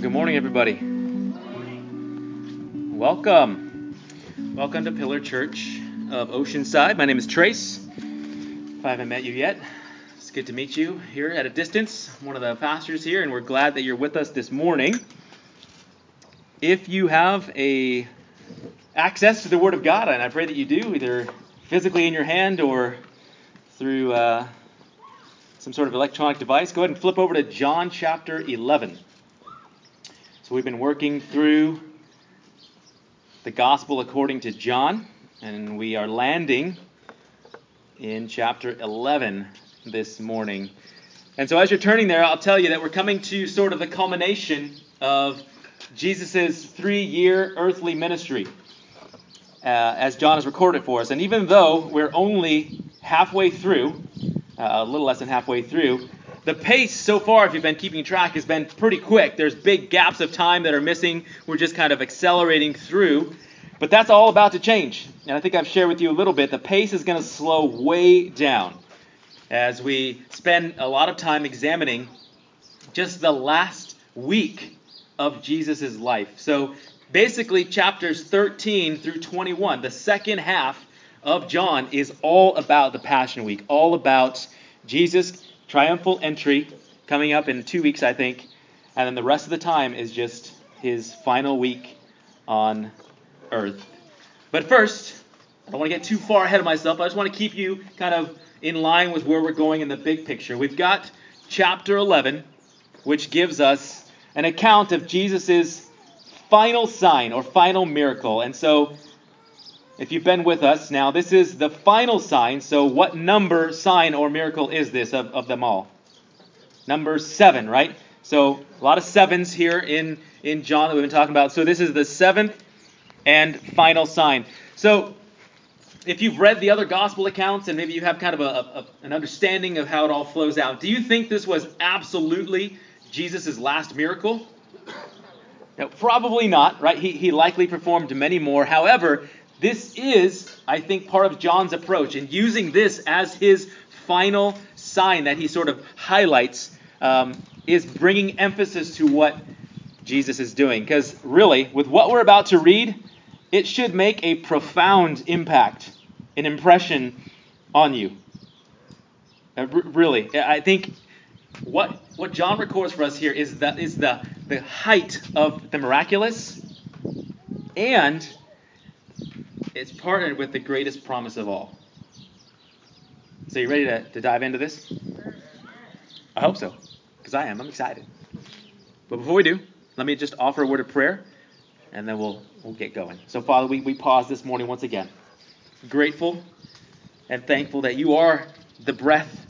Good morning, everybody. Welcome. Welcome to Pillar Church of Oceanside. My name is Trace. If I haven't met you yet, it's good to meet you here at a distance. I'm one of the pastors here, and we're glad that you're with us this morning. If you have a access to the Word of God, and I pray that you do, either physically in your hand or through uh, some sort of electronic device, go ahead and flip over to John chapter 11. So we've been working through the gospel according to John, and we are landing in chapter 11 this morning. And so as you're turning there, I'll tell you that we're coming to sort of the culmination of Jesus' three year earthly ministry. Uh, as John has recorded for us. And even though we're only halfway through, uh, a little less than halfway through, the pace so far, if you've been keeping track, has been pretty quick. There's big gaps of time that are missing. We're just kind of accelerating through. But that's all about to change. And I think I've shared with you a little bit. The pace is going to slow way down as we spend a lot of time examining just the last week of Jesus' life. So basically, chapters 13 through 21, the second half of John, is all about the Passion Week, all about Jesus triumphal entry coming up in two weeks, I think. And then the rest of the time is just his final week on earth. But first, I don't want to get too far ahead of myself. I just want to keep you kind of in line with where we're going in the big picture. We've got chapter 11, which gives us an account of Jesus' final sign or final miracle. And so, if you've been with us now, this is the final sign. So, what number sign or miracle is this of, of them all? Number seven, right? So, a lot of sevens here in, in John that we've been talking about. So, this is the seventh and final sign. So, if you've read the other gospel accounts and maybe you have kind of a, a, an understanding of how it all flows out, do you think this was absolutely Jesus' last miracle? No, probably not, right? He, he likely performed many more. However, this is, I think, part of John's approach in using this as his final sign that he sort of highlights um, is bringing emphasis to what Jesus is doing. Because really, with what we're about to read, it should make a profound impact, an impression on you. Uh, r- really, I think what what John records for us here is that is the the height of the miraculous, and it's partnered with the greatest promise of all. So you ready to, to dive into this? I hope so, because I am. I'm excited. But before we do, let me just offer a word of prayer, and then we'll we'll get going. So Father, we, we pause this morning once again, grateful and thankful that you are the breath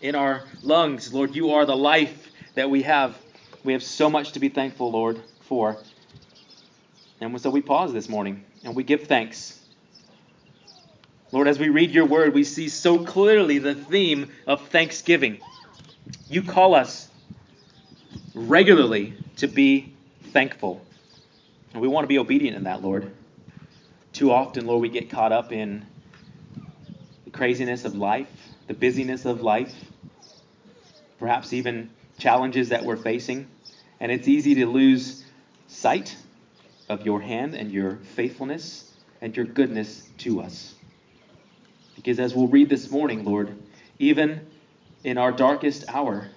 in our lungs. Lord, you are the life that we have. We have so much to be thankful, Lord, for. And so we pause this morning and we give thanks. Lord, as we read your word, we see so clearly the theme of thanksgiving. You call us regularly to be thankful. And we want to be obedient in that, Lord. Too often, Lord, we get caught up in the craziness of life, the busyness of life, perhaps even challenges that we're facing. And it's easy to lose sight of your hand and your faithfulness and your goodness to us. Because as we'll read this morning, Lord, even in our darkest hour,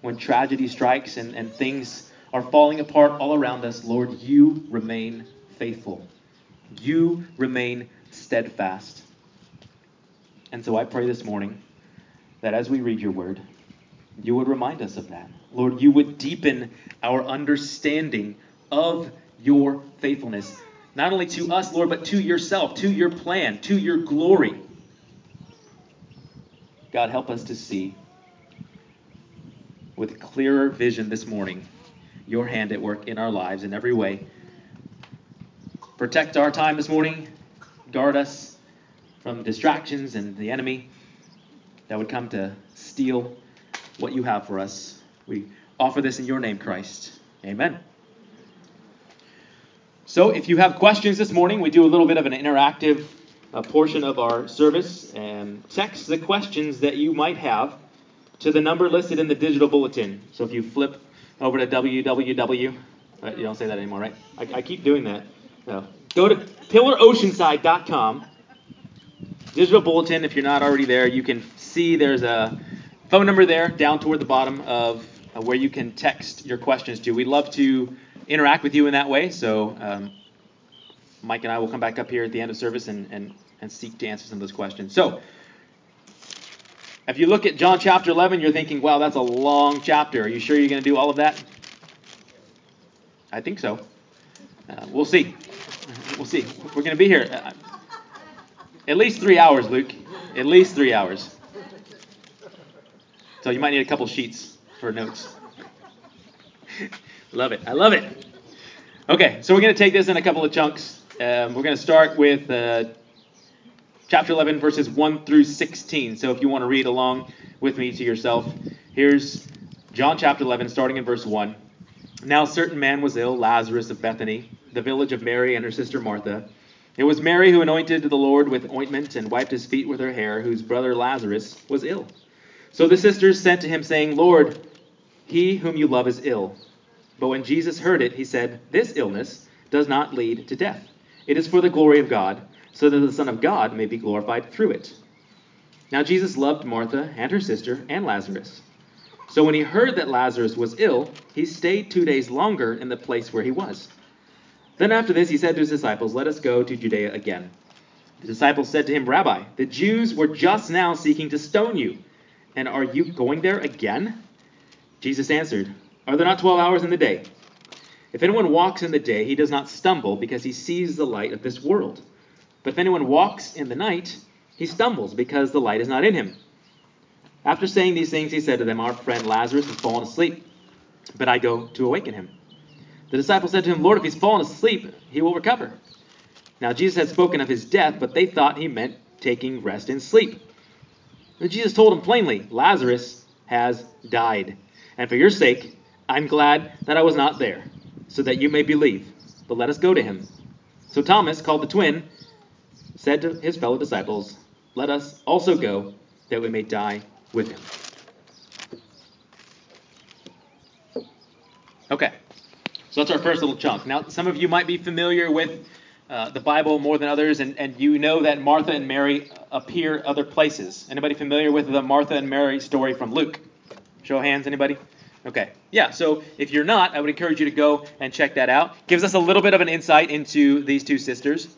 when tragedy strikes and, and things are falling apart all around us, Lord, you remain faithful. You remain steadfast. And so I pray this morning that as we read your word, you would remind us of that. Lord, you would deepen our understanding of your faithfulness, not only to us, Lord, but to yourself, to your plan, to your glory. God, help us to see with clearer vision this morning your hand at work in our lives in every way. Protect our time this morning, guard us from distractions and the enemy that would come to steal what you have for us. We offer this in your name, Christ. Amen. So, if you have questions this morning, we do a little bit of an interactive uh, portion of our service and text the questions that you might have to the number listed in the digital bulletin. So, if you flip over to www. Uh, you don't say that anymore, right? I, I keep doing that. No. Go to pillaroceanside.com. Digital bulletin. If you're not already there, you can see there's a phone number there down toward the bottom of uh, where you can text your questions to. We'd love to interact with you in that way. So um, Mike and I will come back up here at the end of service and, and, and seek to answer some of those questions. So if you look at John chapter 11, you're thinking, wow, that's a long chapter. Are you sure you're going to do all of that? I think so. Uh, we'll see. We'll see. We're going to be here uh, at least three hours, Luke. At least three hours. So you might need a couple sheets for notes. love it. I love it. Okay, so we're going to take this in a couple of chunks. Um, we're going to start with uh, chapter 11, verses 1 through 16. So if you want to read along with me to yourself, here's John chapter 11, starting in verse 1. Now, a certain man was ill, Lazarus of Bethany, the village of Mary and her sister Martha. It was Mary who anointed the Lord with ointment and wiped his feet with her hair, whose brother Lazarus was ill. So the sisters sent to him, saying, Lord, he whom you love is ill. But when Jesus heard it, he said, This illness does not lead to death. It is for the glory of God, so that the Son of God may be glorified through it. Now Jesus loved Martha and her sister and Lazarus. So when he heard that Lazarus was ill, he stayed two days longer in the place where he was. Then after this, he said to his disciples, Let us go to Judea again. The disciples said to him, Rabbi, the Jews were just now seeking to stone you, and are you going there again? Jesus answered, Are there not twelve hours in the day? If anyone walks in the day, he does not stumble, because he sees the light of this world. But if anyone walks in the night, he stumbles, because the light is not in him. After saying these things, he said to them, Our friend Lazarus has fallen asleep, but I go to awaken him. The disciples said to him, Lord, if he's fallen asleep, he will recover. Now Jesus had spoken of his death, but they thought he meant taking rest in sleep. But Jesus told them plainly, Lazarus has died. And for your sake, I'm glad that I was not there, so that you may believe. But let us go to him. So Thomas, called the twin, said to his fellow disciples, Let us also go, that we may die with him. Okay, so that's our first little chunk. Now, some of you might be familiar with uh, the Bible more than others, and, and you know that Martha and Mary appear other places. Anybody familiar with the Martha and Mary story from Luke? Show of hands, anybody? Okay, yeah, so if you're not, I would encourage you to go and check that out. Gives us a little bit of an insight into these two sisters.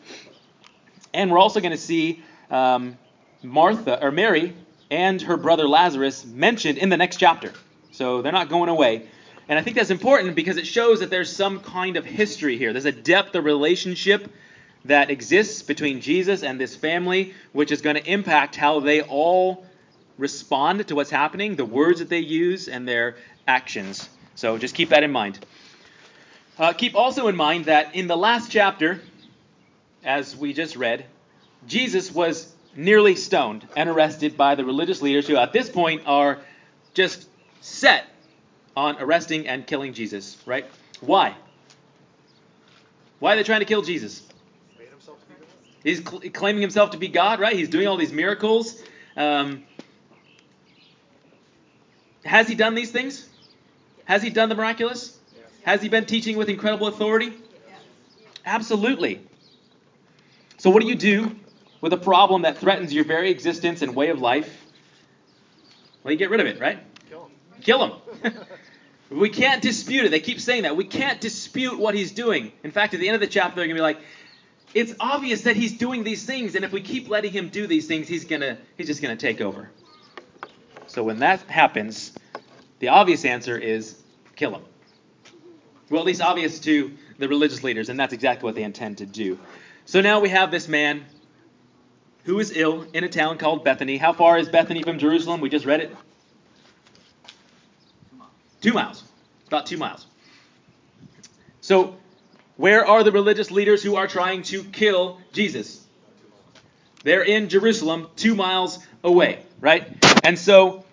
And we're also going to see um, Martha, or Mary, and her brother Lazarus mentioned in the next chapter. So they're not going away. And I think that's important because it shows that there's some kind of history here. There's a depth of relationship that exists between Jesus and this family, which is going to impact how they all respond to what's happening, the words that they use, and their actions. So just keep that in mind. Uh, keep also in mind that in the last chapter, as we just read, Jesus was nearly stoned and arrested by the religious leaders who, at this point, are just set on arresting and killing Jesus, right? Why? Why are they trying to kill Jesus? He's cl- claiming himself to be God, right? He's doing all these miracles. Um, has he done these things? Has he done the miraculous? Has he been teaching with incredible authority? Absolutely. So, what do you do with a problem that threatens your very existence and way of life? Well, you get rid of it, right? Kill him. Kill him. we can't dispute it. They keep saying that. We can't dispute what he's doing. In fact, at the end of the chapter, they're going to be like, it's obvious that he's doing these things, and if we keep letting him do these things, he's gonna he's just gonna take over. So when that happens, the obvious answer is kill him. Well, at least obvious to the religious leaders, and that's exactly what they intend to do. So now we have this man who is ill in a town called Bethany. How far is Bethany from Jerusalem? We just read it. Two miles. It's about two miles. So, where are the religious leaders who are trying to kill Jesus? They're in Jerusalem, two miles away, right? And so,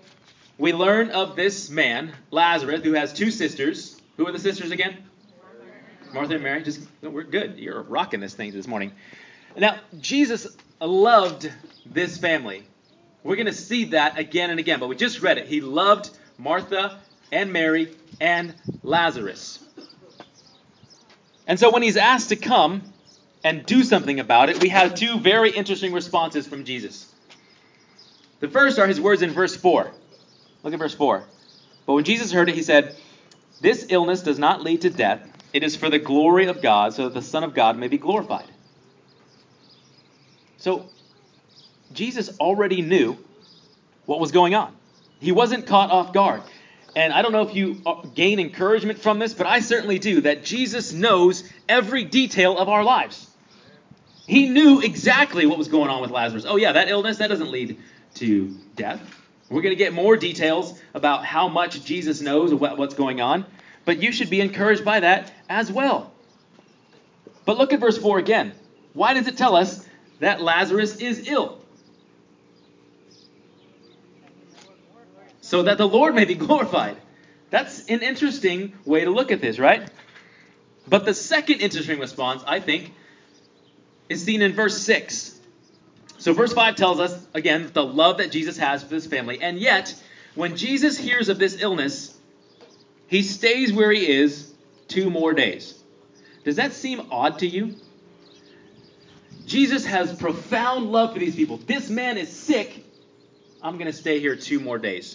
we learn of this man, Lazarus, who has two sisters. Who are the sisters again? Martha and Mary. Just we're good. You're rocking this thing this morning. Now, Jesus loved this family. We're going to see that again and again, but we just read it. He loved Martha and Mary and Lazarus. And so when he's asked to come and do something about it, we have two very interesting responses from Jesus. The first are his words in verse 4. Look at verse 4. But when Jesus heard it, he said, This illness does not lead to death. It is for the glory of God, so that the Son of God may be glorified. So, Jesus already knew what was going on. He wasn't caught off guard. And I don't know if you uh, gain encouragement from this, but I certainly do, that Jesus knows every detail of our lives. He knew exactly what was going on with Lazarus. Oh, yeah, that illness, that doesn't lead to death. We're going to get more details about how much Jesus knows what's going on, but you should be encouraged by that as well. But look at verse 4 again. Why does it tell us that Lazarus is ill? So that the Lord may be glorified. That's an interesting way to look at this, right? But the second interesting response, I think, is seen in verse 6. So, verse 5 tells us, again, the love that Jesus has for his family. And yet, when Jesus hears of this illness, he stays where he is two more days. Does that seem odd to you? Jesus has profound love for these people. This man is sick. I'm going to stay here two more days.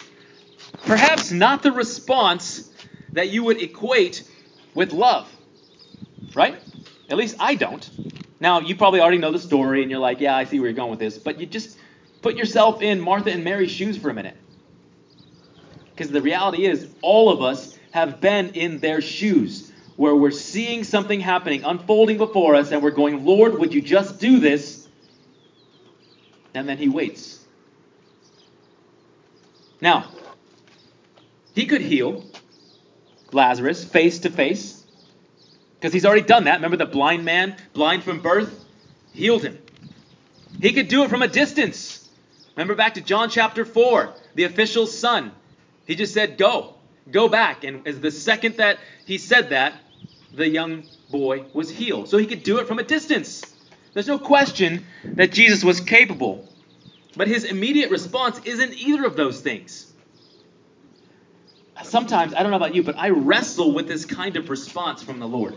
Perhaps not the response that you would equate with love, right? At least I don't. Now, you probably already know the story and you're like, yeah, I see where you're going with this, but you just put yourself in Martha and Mary's shoes for a minute. Because the reality is, all of us have been in their shoes where we're seeing something happening, unfolding before us, and we're going, Lord, would you just do this? And then he waits. Now, he could heal Lazarus face to face because he's already done that. Remember the blind man, blind from birth? Healed him. He could do it from a distance. Remember back to John chapter 4, the official's son. He just said, Go, go back. And as the second that he said that, the young boy was healed. So he could do it from a distance. There's no question that Jesus was capable. But his immediate response isn't either of those things. Sometimes, I don't know about you, but I wrestle with this kind of response from the Lord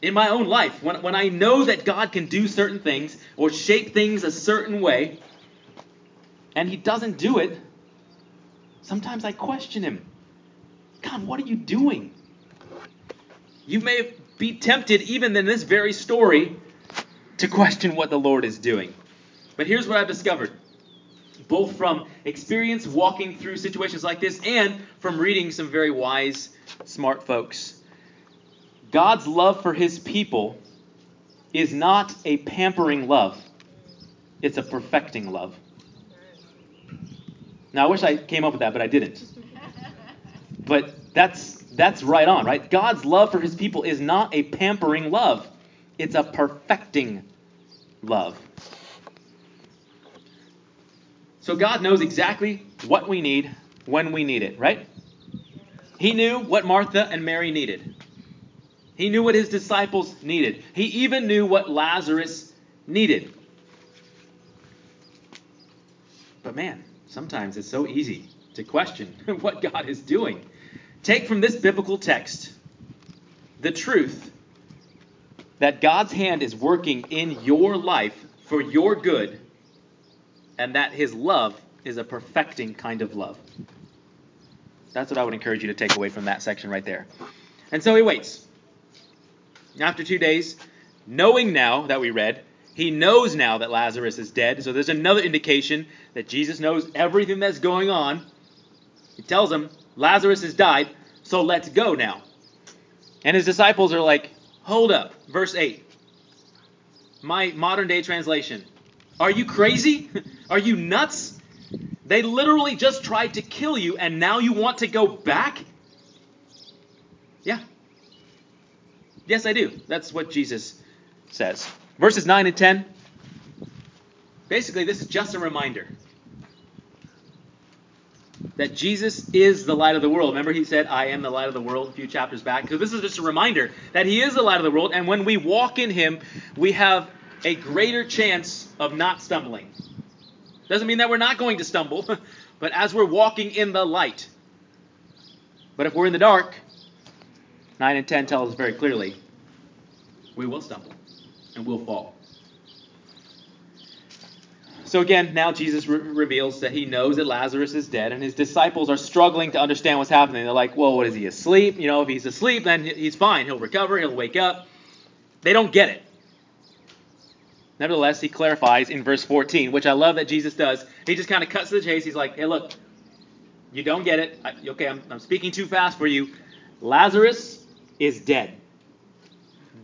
in my own life, when, when I know that God can do certain things or shape things a certain way, and He doesn't do it, sometimes I question Him. God, what are you doing? You may be tempted, even in this very story, to question what the Lord is doing. But here's what I've discovered both from experience walking through situations like this and from reading some very wise, smart folks. God's love for his people is not a pampering love, it's a perfecting love. Now, I wish I came up with that, but I didn't. But that's that's right on, right? God's love for his people is not a pampering love. It's a perfecting love. So God knows exactly what we need when we need it, right? He knew what Martha and Mary needed. He knew what his disciples needed. He even knew what Lazarus needed. But man, sometimes it's so easy to question what God is doing. Take from this biblical text the truth that God's hand is working in your life for your good, and that his love is a perfecting kind of love. That's what I would encourage you to take away from that section right there. And so he waits. After two days, knowing now that we read, he knows now that Lazarus is dead. So there's another indication that Jesus knows everything that's going on. He tells him, Lazarus has died, so let's go now. And his disciples are like, hold up. Verse 8. My modern day translation. Are you crazy? Are you nuts? They literally just tried to kill you, and now you want to go back? Yeah, Yes, I do. That's what Jesus says. Verses 9 and 10. Basically, this is just a reminder that Jesus is the light of the world. Remember, he said, I am the light of the world a few chapters back. So, this is just a reminder that he is the light of the world, and when we walk in him, we have a greater chance of not stumbling. Doesn't mean that we're not going to stumble, but as we're walking in the light, But if we're in the dark, 9 and 10 tell us very clearly we will stumble and we'll fall. So again, now Jesus re- reveals that he knows that Lazarus is dead, and his disciples are struggling to understand what's happening. They're like, well, what is he asleep? You know, if he's asleep, then he's fine. He'll recover, he'll wake up. They don't get it. Nevertheless, he clarifies in verse 14, which I love that Jesus does. He just kind of cuts to the chase. He's like, hey, look, you don't get it. I, okay, I'm, I'm speaking too fast for you. Lazarus is dead.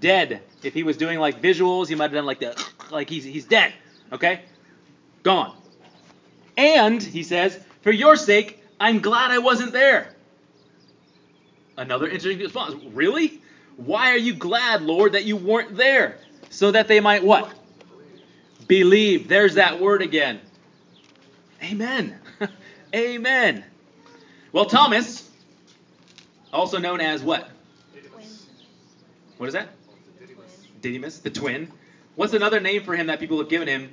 Dead. If he was doing like visuals, he might have done like the, like he's, he's dead. Okay? Gone. And, he says, for your sake, I'm glad I wasn't there. Another interesting response. Really? Why are you glad, Lord, that you weren't there? So that they might what? Believe. There's that word again. Amen. Amen. Well, Thomas, also known as what? What is that? Didymus, the twin. What's another name for him that people have given him?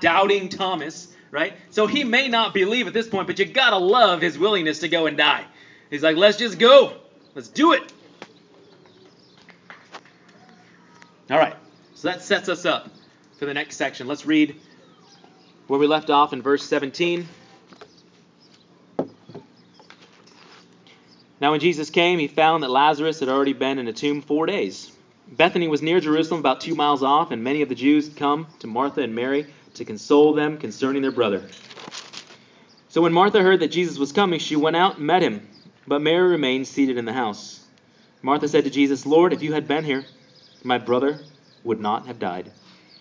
doubting Thomas, right? So he may not believe at this point, but you gotta love his willingness to go and die. He's like, let's just go. Let's do it. All right. So that sets us up for the next section. Let's read where we left off in verse 17. Now, when Jesus came, he found that Lazarus had already been in a tomb four days. Bethany was near Jerusalem, about two miles off, and many of the Jews had come to Martha and Mary to console them concerning their brother. So when Martha heard that Jesus was coming, she went out and met him, but Mary remained seated in the house. Martha said to Jesus, Lord, if you had been here, my brother would not have died.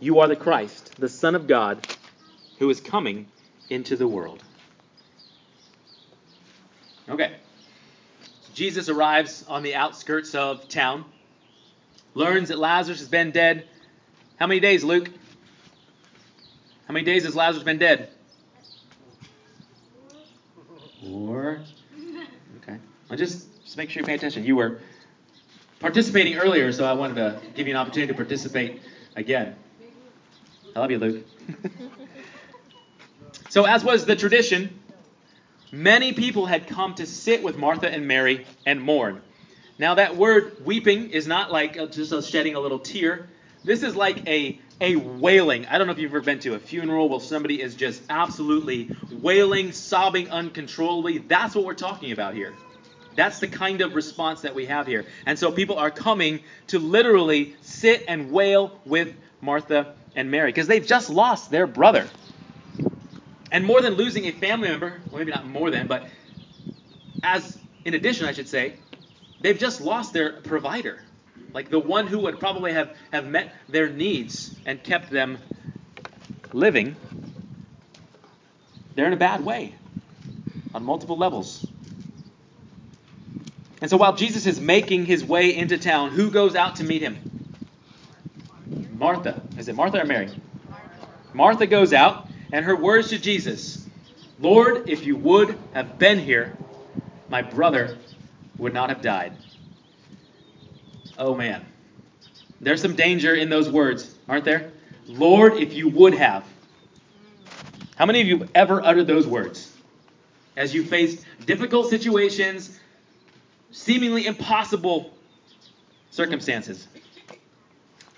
you are the Christ, the Son of God, who is coming into the world. Okay. Jesus arrives on the outskirts of town, learns that Lazarus has been dead. How many days, Luke? How many days has Lazarus been dead? Four. Okay. I'll just, just make sure you pay attention. You were participating earlier, so I wanted to give you an opportunity to participate again. I love you, Luke. so, as was the tradition, many people had come to sit with Martha and Mary and mourn. Now, that word weeping is not like just us shedding a little tear. This is like a a wailing. I don't know if you've ever been to a funeral where somebody is just absolutely wailing, sobbing uncontrollably. That's what we're talking about here. That's the kind of response that we have here. And so people are coming to literally sit and wail with Martha and Mary because they've just lost their brother. And more than losing a family member, well, maybe not more than, but as in addition, I should say, they've just lost their provider like the one who would probably have, have met their needs and kept them living, they're in a bad way on multiple levels. And so while Jesus is making his way into town, who goes out to meet him? Martha. Is it Martha or Mary? Martha goes out, and her words to Jesus Lord, if you would have been here, my brother would not have died. Oh man. There's some danger in those words, aren't there? Lord, if you would have. How many of you ever uttered those words? As you faced difficult situations, seemingly impossible circumstances.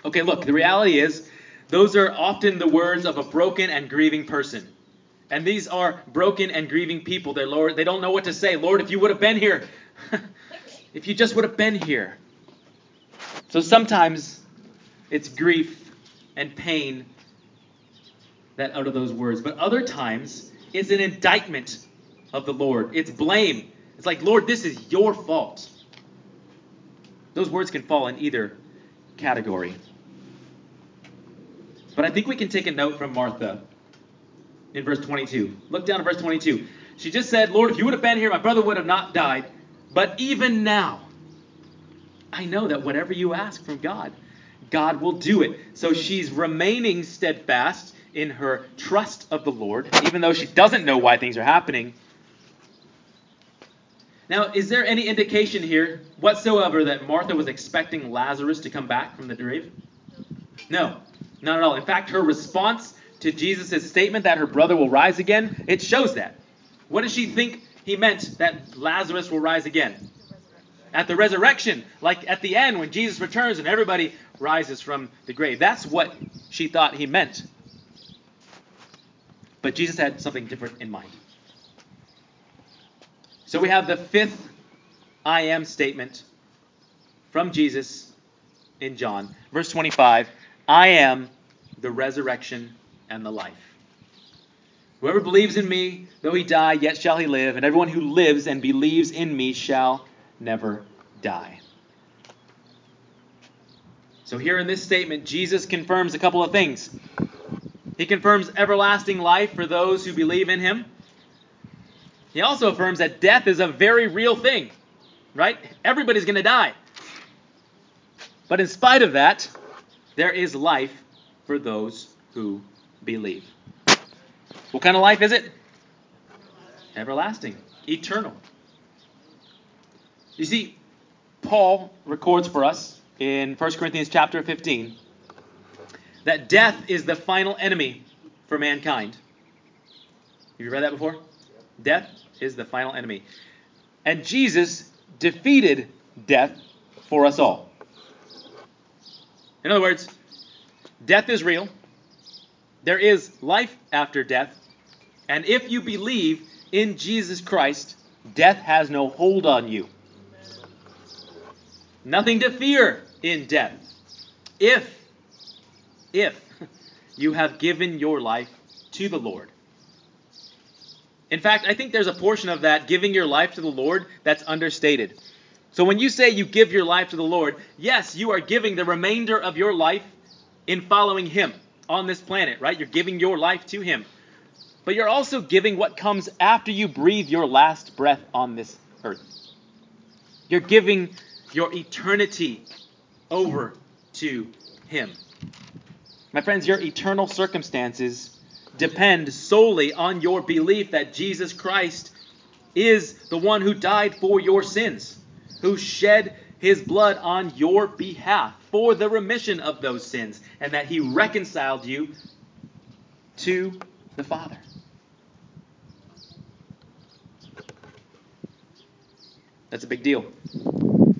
Okay, look, the reality is, those are often the words of a broken and grieving person. And these are broken and grieving people. They're Lord, they don't know what to say. Lord, if you would have been here, if you just would have been here. So sometimes it's grief and pain that utter those words, but other times it's an indictment of the Lord. It's blame. It's like, Lord, this is your fault. Those words can fall in either category. But I think we can take a note from Martha in verse 22. Look down at verse 22. She just said, Lord, if you would have been here, my brother would have not died. But even now, I know that whatever you ask from God, God will do it. So she's remaining steadfast in her trust of the Lord, even though she doesn't know why things are happening. Now, is there any indication here whatsoever that Martha was expecting Lazarus to come back from the grave? No, not at all. In fact, her response to Jesus' statement that her brother will rise again, it shows that. What does she think he meant that Lazarus will rise again? At the resurrection, like at the end when Jesus returns and everybody rises from the grave. That's what she thought he meant. But Jesus had something different in mind. So we have the fifth I am statement from Jesus in John. Verse 25 I am the resurrection and the life. Whoever believes in me, though he die, yet shall he live, and everyone who lives and believes in me shall never die. So, here in this statement, Jesus confirms a couple of things. He confirms everlasting life for those who believe in him. He also affirms that death is a very real thing, right? Everybody's going to die. But in spite of that, there is life for those who believe. What kind of life is it? Everlasting, eternal. You see, Paul records for us in 1 Corinthians chapter 15 that death is the final enemy for mankind. Have you read that before? Death is the final enemy. And Jesus defeated death for us all. In other words, death is real. There is life after death. And if you believe in Jesus Christ, death has no hold on you. Nothing to fear in death. If, if you have given your life to the Lord. In fact, I think there's a portion of that giving your life to the Lord that's understated. So when you say you give your life to the Lord, yes, you are giving the remainder of your life in following Him on this planet, right? You're giving your life to Him. But you're also giving what comes after you breathe your last breath on this earth. You're giving your eternity over to Him. My friends, your eternal circumstances depend solely on your belief that Jesus Christ is the one who died for your sins, who shed his blood on your behalf for the remission of those sins, and that he reconciled you to the Father. That's a big deal.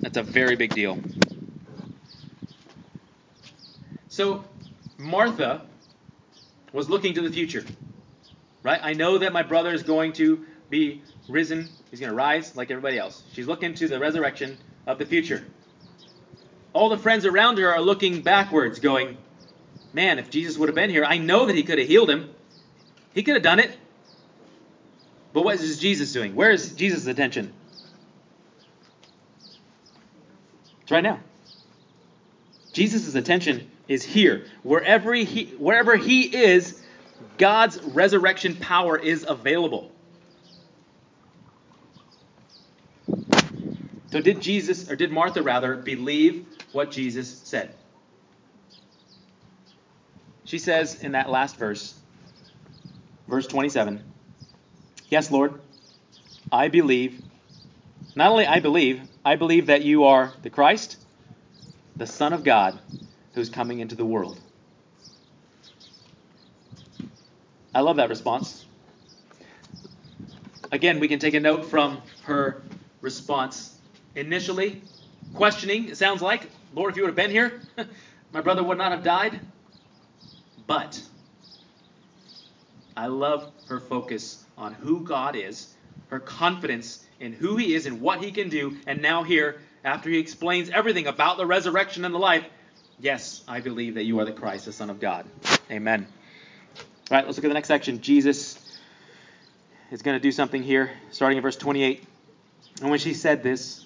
That's a very big deal. So, Martha was looking to the future. Right? I know that my brother is going to be risen. He's going to rise like everybody else. She's looking to the resurrection of the future. All the friends around her are looking backwards, going, Man, if Jesus would have been here, I know that he could have healed him. He could have done it. But what is Jesus doing? Where is Jesus' attention? It's right now. Jesus' attention is here. Wherever he, wherever he is, God's resurrection power is available. So did Jesus, or did Martha rather, believe what Jesus said? She says in that last verse, verse 27, Yes, Lord, I believe. Not only I believe, I believe that you are the Christ, the Son of God, who's coming into the world. I love that response. Again, we can take a note from her response. Initially, questioning, it sounds like, Lord, if you would have been here, my brother would not have died. But I love her focus on who God is, her confidence in who He is and what He can do, and now here, after He explains everything about the resurrection and the life, Yes, I believe that you are the Christ, the Son of God. Amen. All right, let's look at the next section. Jesus is going to do something here, starting in verse 28. And when she said this,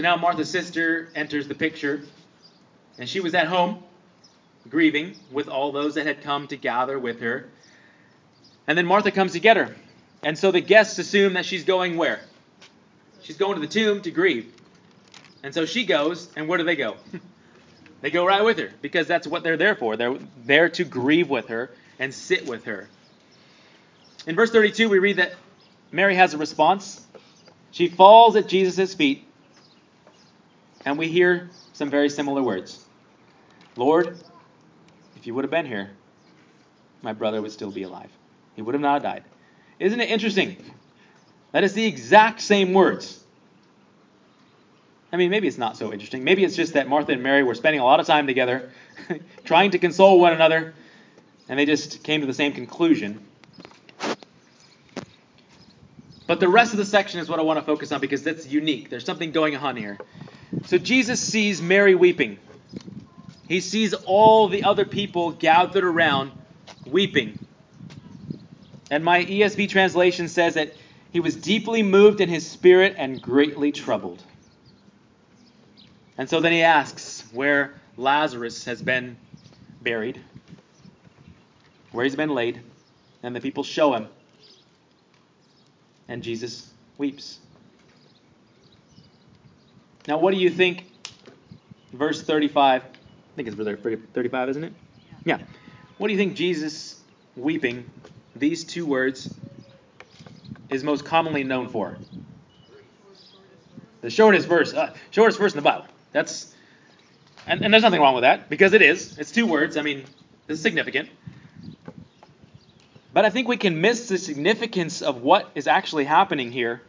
So now Martha's sister enters the picture, and she was at home, grieving with all those that had come to gather with her. And then Martha comes to get her. And so the guests assume that she's going where? She's going to the tomb to grieve. And so she goes, and where do they go? they go right with her because that's what they're there for. They're there to grieve with her and sit with her. In verse 32, we read that Mary has a response. She falls at Jesus' feet, and we hear some very similar words Lord, if you would have been here, my brother would still be alive. He would have not died. Isn't it interesting? That is the exact same words. I mean, maybe it's not so interesting. Maybe it's just that Martha and Mary were spending a lot of time together, trying to console one another, and they just came to the same conclusion. But the rest of the section is what I want to focus on because that's unique. There's something going on here. So Jesus sees Mary weeping. He sees all the other people gathered around weeping. And my ESV translation says that he was deeply moved in his spirit and greatly troubled. And so then he asks where Lazarus has been buried, where he's been laid, and the people show him. And Jesus weeps. Now, what do you think? Verse 35, I think it's verse 35, isn't it? Yeah. What do you think Jesus weeping these two words is most commonly known for? The shortest verse, uh, shortest verse in the Bible. That's, and, and there's nothing wrong with that because it is. It's two words. I mean, it's significant. But I think we can miss the significance of what is actually happening here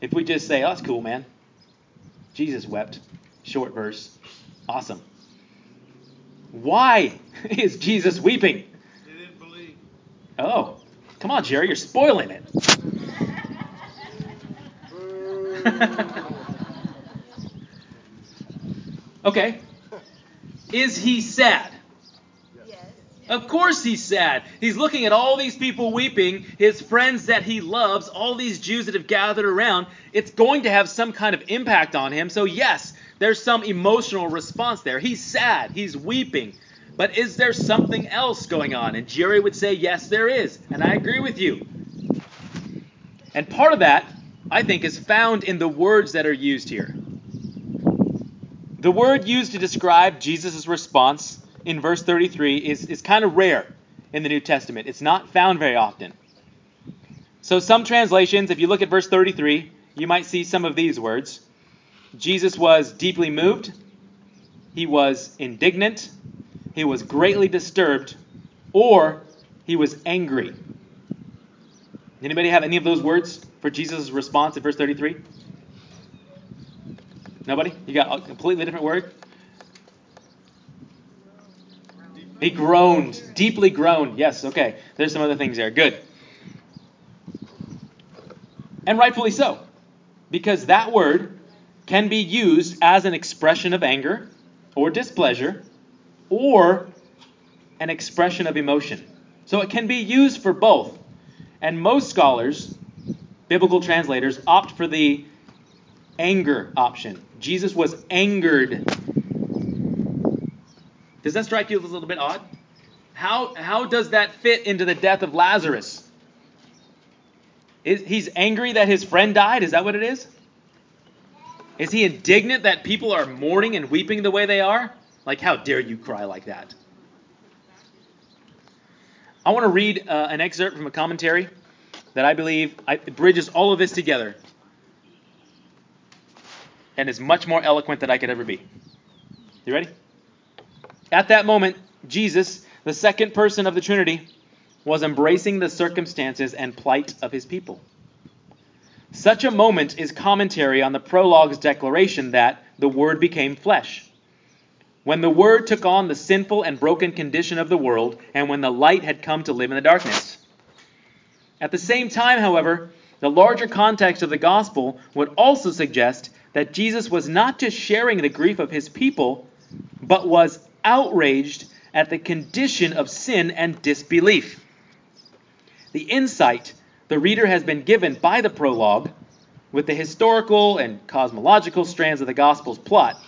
if we just say, "Oh, that's cool, man." Jesus wept. Short verse. Awesome. Why is Jesus weeping? Oh, come on, Jerry, you're spoiling it. okay. Is he sad? Of course he's sad. He's looking at all these people weeping, his friends that he loves, all these Jews that have gathered around. It's going to have some kind of impact on him. So, yes, there's some emotional response there. He's sad, he's weeping. But is there something else going on? And Jerry would say, yes, there is. And I agree with you. And part of that, I think, is found in the words that are used here. The word used to describe Jesus' response in verse 33 is, is kind of rare in the New Testament. It's not found very often. So, some translations, if you look at verse 33, you might see some of these words Jesus was deeply moved, he was indignant, he was greatly disturbed, or he was angry. Anybody have any of those words for Jesus' response in verse 33? Nobody? You got a completely different word? He groaned, deeply groaned. Yes, okay. There's some other things there. Good. And rightfully so, because that word can be used as an expression of anger or displeasure or an expression of emotion. So it can be used for both. And most scholars, biblical translators, opt for the anger option. Jesus was angered. Does that strike you as a little bit odd? How, how does that fit into the death of Lazarus? Is, he's angry that his friend died? Is that what it is? Is he indignant that people are mourning and weeping the way they are? Like, how dare you cry like that? I want to read uh, an excerpt from a commentary that I believe I, bridges all of this together and is much more eloquent than I could ever be. You ready? At that moment, Jesus, the second person of the Trinity, was embracing the circumstances and plight of his people. Such a moment is commentary on the prologue's declaration that the Word became flesh. When the Word took on the sinful and broken condition of the world, and when the light had come to live in the darkness. At the same time, however, the larger context of the gospel would also suggest that Jesus was not just sharing the grief of his people, but was outraged at the condition of sin and disbelief. The insight the reader has been given by the prologue, with the historical and cosmological strands of the gospel's plot,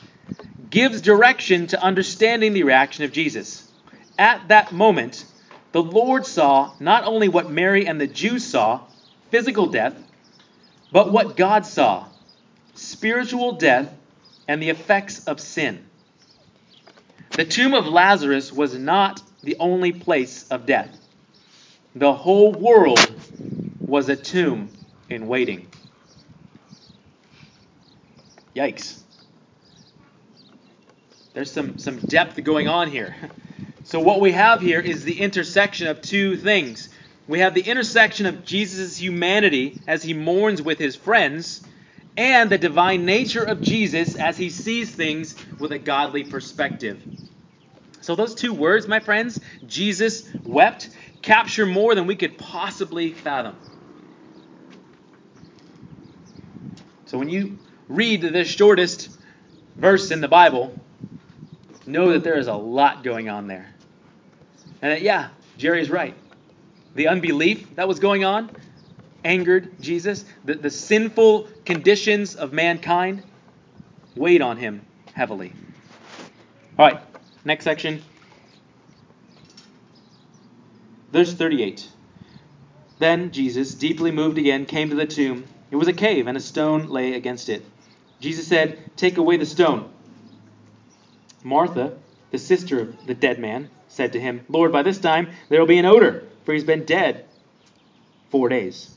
gives direction to understanding the reaction of Jesus. At that moment, the Lord saw not only what Mary and the Jews saw, physical death, but what God saw, spiritual death and the effects of sin. The tomb of Lazarus was not the only place of death. The whole world was a tomb in waiting. Yikes. There's some, some depth going on here. So, what we have here is the intersection of two things. We have the intersection of Jesus' humanity as he mourns with his friends, and the divine nature of Jesus as he sees things with a godly perspective. So, those two words, my friends, Jesus wept, capture more than we could possibly fathom. So, when you read the shortest verse in the Bible, know that there is a lot going on there. And that, yeah, Jerry's right. The unbelief that was going on angered Jesus. The, the sinful conditions of mankind weighed on him heavily. All right, next section. Verse 38. Then Jesus, deeply moved again, came to the tomb. It was a cave, and a stone lay against it. Jesus said, Take away the stone. Martha, the sister of the dead man, said to him, Lord, by this time there will be an odor, for he's been dead four days.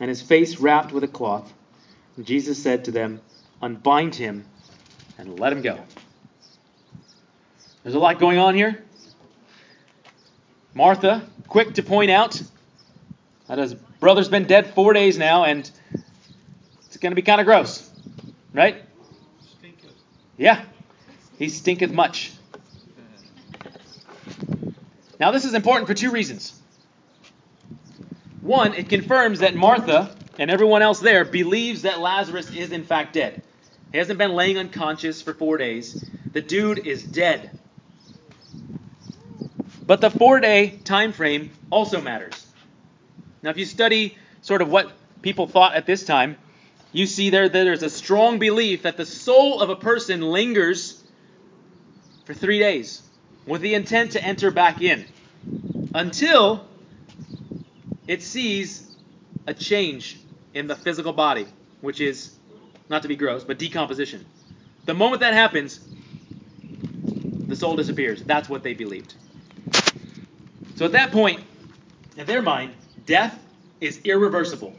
and his face wrapped with a cloth. And Jesus said to them, Unbind him and let him go. There's a lot going on here. Martha, quick to point out that his brother's been dead four days now, and it's going to be kind of gross, right? Stinketh. Yeah, he stinketh much. Now, this is important for two reasons. One, it confirms that Martha and everyone else there believes that Lazarus is in fact dead. He hasn't been laying unconscious for four days. The dude is dead. But the four day time frame also matters. Now, if you study sort of what people thought at this time, you see there that there's a strong belief that the soul of a person lingers for three days with the intent to enter back in until it sees a change in the physical body, which is, not to be gross, but decomposition. The moment that happens, the soul disappears. That's what they believed. So at that point, in their mind, death is irreversible.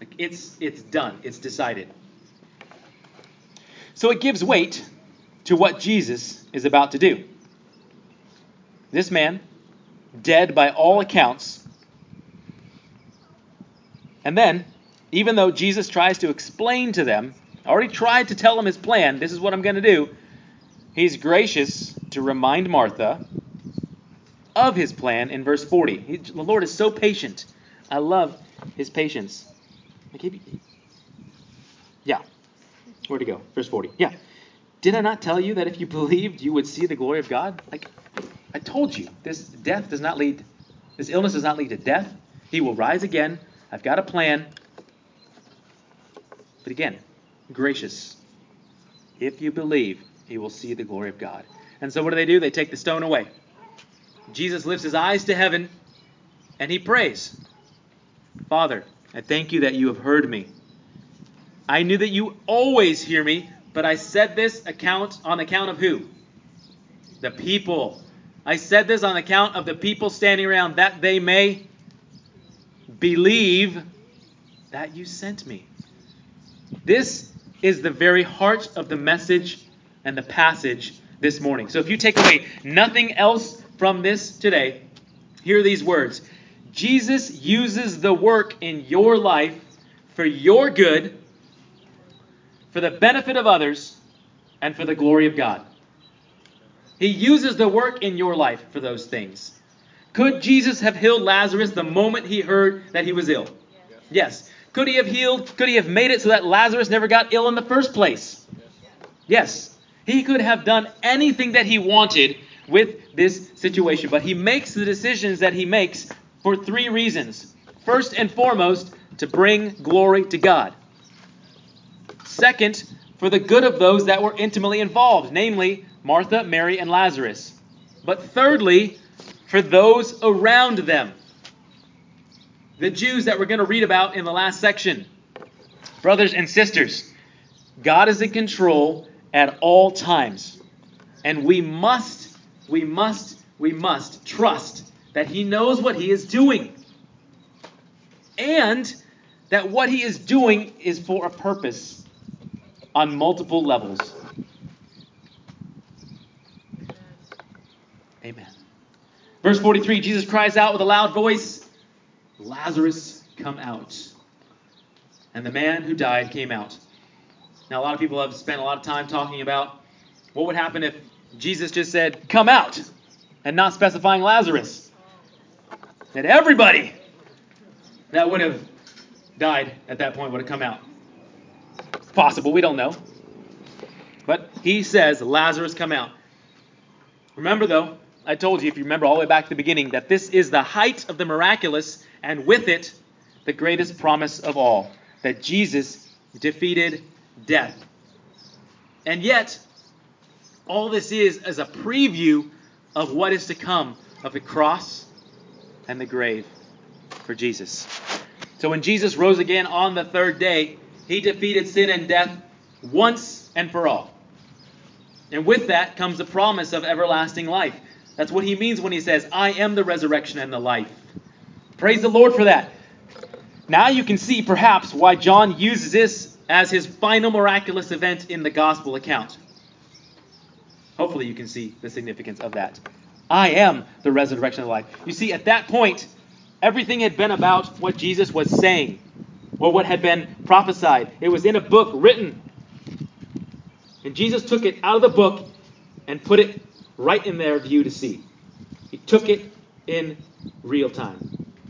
Like it's it's done. It's decided. So it gives weight to what Jesus is about to do. This man, dead by all accounts, and then, even though Jesus tries to explain to them, already tried to tell them his plan, this is what I'm going to do, he's gracious to remind Martha of his plan in verse 40. He, the Lord is so patient. I love his patience. Yeah. Where to go? Verse 40. Yeah. Did I not tell you that if you believed, you would see the glory of God? Like, I told you, this death does not lead, this illness does not lead to death. He will rise again. I've got a plan. But again, gracious. If you believe, you will see the glory of God. And so what do they do? They take the stone away. Jesus lifts his eyes to heaven and he prays Father, I thank you that you have heard me. I knew that you always hear me, but I said this account on account of who? The people. I said this on account of the people standing around that they may believe that you sent me. This is the very heart of the message and the passage this morning. So if you take away nothing else from this today, hear these words Jesus uses the work in your life for your good, for the benefit of others, and for the glory of God. He uses the work in your life for those things. Could Jesus have healed Lazarus the moment he heard that he was ill? Yes. Could he have healed? Could he have made it so that Lazarus never got ill in the first place? Yes. He could have done anything that he wanted with this situation. But he makes the decisions that he makes for three reasons. First and foremost, to bring glory to God. Second, for the good of those that were intimately involved, namely Martha, Mary, and Lazarus. But thirdly, for those around them. The Jews that we're going to read about in the last section. Brothers and sisters, God is in control at all times. And we must we must, we must trust that He knows what He is doing. And that what He is doing is for a purpose on multiple levels. Amen. Verse 43 Jesus cries out with a loud voice, Lazarus, come out. And the man who died came out. Now, a lot of people have spent a lot of time talking about what would happen if Jesus just said, Come out, and not specifying Lazarus. That everybody that would have died at that point would have come out. It's possible, we don't know. But he says, Lazarus, come out. Remember, though, I told you, if you remember all the way back to the beginning, that this is the height of the miraculous, and with it, the greatest promise of all that Jesus defeated death. And yet, all this is is a preview of what is to come of the cross and the grave for Jesus. So when Jesus rose again on the third day, he defeated sin and death once and for all. And with that comes the promise of everlasting life. That's what he means when he says, I am the resurrection and the life. Praise the Lord for that. Now you can see perhaps why John uses this as his final miraculous event in the gospel account. Hopefully, you can see the significance of that. I am the resurrection of life. You see, at that point, everything had been about what Jesus was saying, or what had been prophesied. It was in a book written. And Jesus took it out of the book and put it right in their view to see. He took it in real time.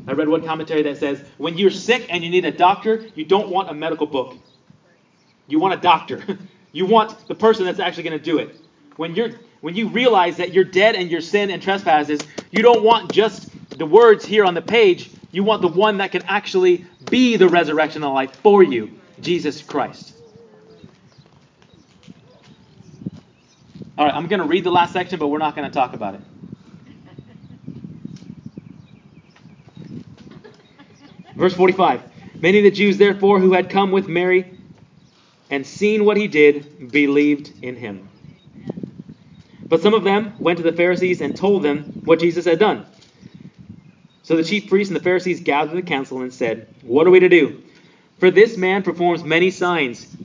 I read one commentary that says when you're sick and you need a doctor, you don't want a medical book. You want a doctor. you want the person that's actually going to do it when you're when you realize that you're dead and your sin and trespasses, you don't want just the words here on the page. You want the one that can actually be the resurrection of life for you, Jesus Christ. All right, I'm going to read the last section, but we're not going to talk about it. Verse 45 Many of the Jews, therefore, who had come with Mary and seen what he did, believed in him. But some of them went to the Pharisees and told them what Jesus had done. So the chief priests and the Pharisees gathered the council and said, What are we to do? For this man performs many signs.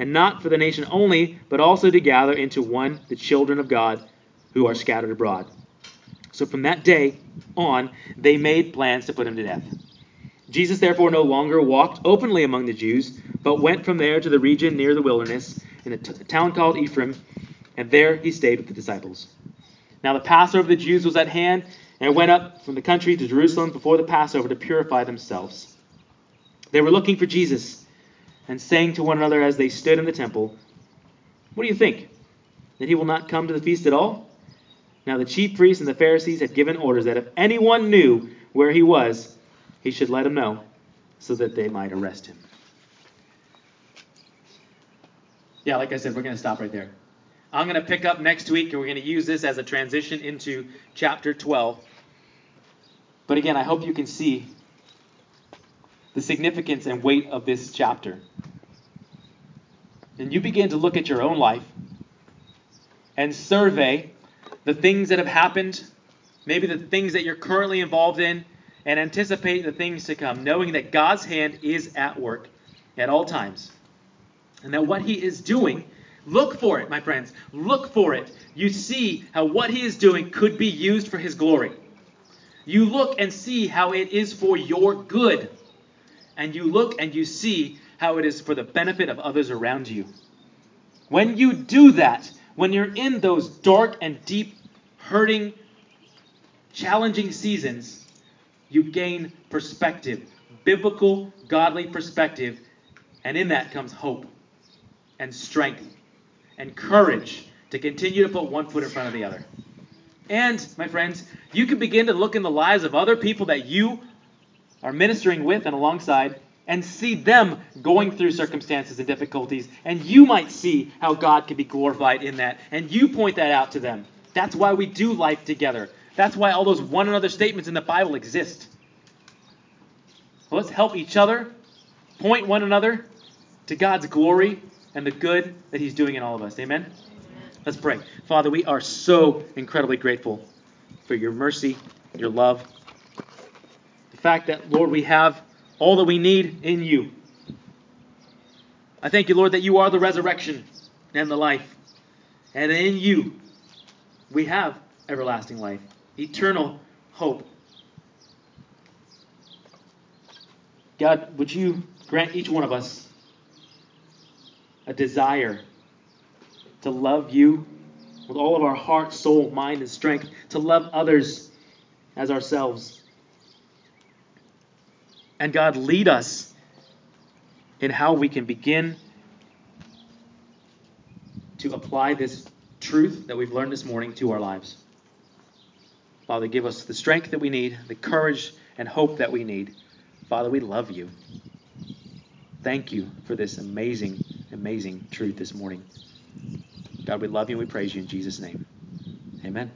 and not for the nation only, but also to gather into one the children of God who are scattered abroad. So from that day on, they made plans to put him to death. Jesus therefore no longer walked openly among the Jews, but went from there to the region near the wilderness, in a t- town called Ephraim and there he stayed with the disciples. Now the Passover of the Jews was at hand, and went up from the country to Jerusalem before the Passover to purify themselves. They were looking for Jesus, and saying to one another as they stood in the temple, What do you think? That he will not come to the feast at all? Now the chief priests and the Pharisees had given orders that if anyone knew where he was, he should let him know, so that they might arrest him. Yeah, like I said, we're going to stop right there. I'm going to pick up next week, and we're going to use this as a transition into chapter 12. But again, I hope you can see the significance and weight of this chapter. And you begin to look at your own life and survey the things that have happened, maybe the things that you're currently involved in, and anticipate the things to come, knowing that God's hand is at work at all times. And that what He is doing, look for it, my friends. Look for it. You see how what He is doing could be used for His glory. You look and see how it is for your good. And you look and you see how it is for the benefit of others around you. When you do that, when you're in those dark and deep, hurting, challenging seasons, you gain perspective, biblical, godly perspective, and in that comes hope and strength and courage to continue to put one foot in front of the other. And, my friends, you can begin to look in the lives of other people that you are ministering with and alongside and see them going through circumstances and difficulties. And you might see how God can be glorified in that. And you point that out to them. That's why we do life together. That's why all those one another statements in the Bible exist. Let's help each other, point one another to God's glory and the good that He's doing in all of us. Amen? Amen? Let's pray. Father, we are so incredibly grateful for your mercy, your love, fact that, Lord, we have all that we need in you. I thank you, Lord, that you are the resurrection and the life. And in you, we have everlasting life, eternal hope. God, would you grant each one of us a desire to love you with all of our heart, soul, mind, and strength, to love others as ourselves. And God, lead us in how we can begin to apply this truth that we've learned this morning to our lives. Father, give us the strength that we need, the courage and hope that we need. Father, we love you. Thank you for this amazing, amazing truth this morning. God, we love you and we praise you in Jesus' name. Amen.